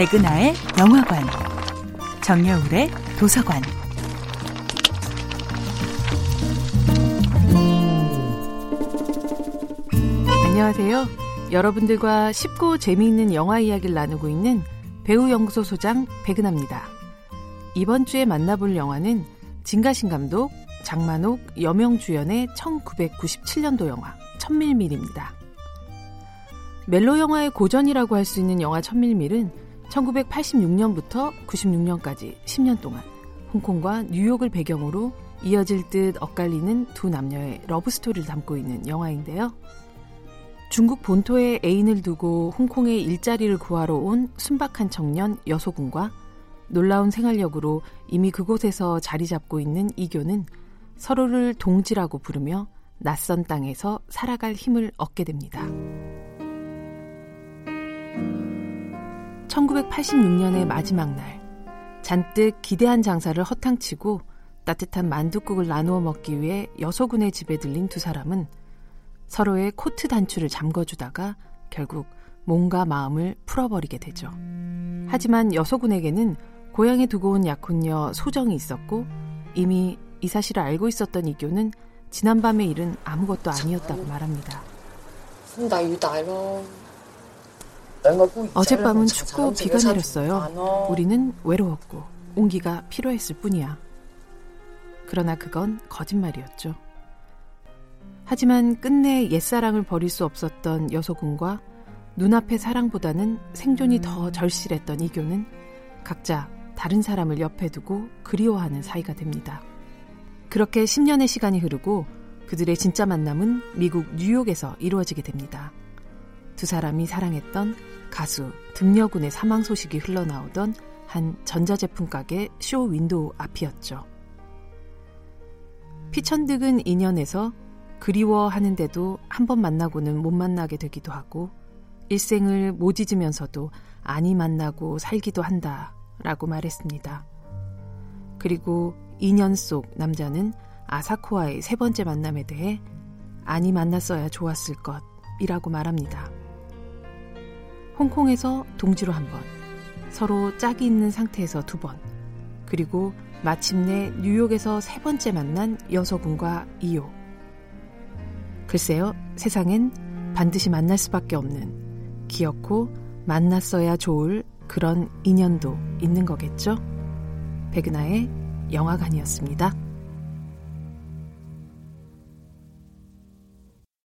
백은하의 영화관, 정여울의 도서관. 안녕하세요. 여러분들과 쉽고 재미있는 영화 이야기를 나누고 있는 배우연구소 소장 백은하입니다. 이번 주에 만나볼 영화는 진가신 감독, 장만옥, 여명 주연의 1997년도 영화 천밀밀입니다. 멜로 영화의 고전이라고 할 수 있는 영화 천밀밀은 1986년부터 96년까지 10년 동안 홍콩과 뉴욕을 배경으로 이어질 듯 엇갈리는 두 남녀의 러브스토리를 담고 있는 영화인데요. 중국 본토에 애인을 두고 홍콩에 일자리를 구하러 온 순박한 청년 여소군과 놀라운 생활력으로 이미 그곳에서 자리 잡고 있는 이교는 서로를 동지라고 부르며 낯선 땅에서 살아갈 힘을 얻게 됩니다. 1986년의 마지막 날, 잔뜩 기대한 장사를 허탕치고 따뜻한 만둣국을 나누어 먹기 위해 여소군의 집에 들린 두 사람은 서로의 코트 단추를 잠궈주다가 결국 몸과 마음을 풀어버리게 되죠. 하지만 여소군에게는 고향에 두고 온 약혼녀 소정이 있었고 이미 이 사실을 알고 있었던 이교는 지난밤의 일은 아무것도 아니었다고 말합니다. 어젯밤은 춥고 비가 내렸어요. 우리는 외로웠고 온기가 필요했을 뿐이야. 그러나 그건 거짓말이었죠. 하지만 끝내 옛사랑을 버릴 수 없었던 여소군과 눈앞의 사랑보다는 생존이 더 절실했던 이교는 각자 다른 사람을 옆에 두고 그리워하는 사이가 됩니다. 그렇게 10년의 시간이 흐르고 그들의 진짜 만남은 미국 뉴욕에서 이루어지게 됩니다. 두 사람이 사랑했던 가수 등려군의 사망 소식이 흘러나오던 한 전자제품 가게 쇼 윈도우 앞이었죠. 피천득은 인연에서 그리워하는데도 한 번 만나고는 못 만나게 되기도 하고 일생을 못 잊으면서도 아니 만나고 살기도 한다 라고 말했습니다. 그리고 2년 속 남자는 아사코와의 세 번째 만남에 대해 아니 만났어야 좋았을 것이라고 말합니다. 홍콩에서 동지로 한 번, 서로 짝이 있는 상태에서 두 번, 그리고 마침내 뉴욕에서 세 번째 만난 여서군과 이호. 글쎄요, 세상엔 반드시 만날 수밖에 없는 기어코 만났어야 좋을 그런 인연도 있는 거겠죠? 백은하의 영화관이었습니다.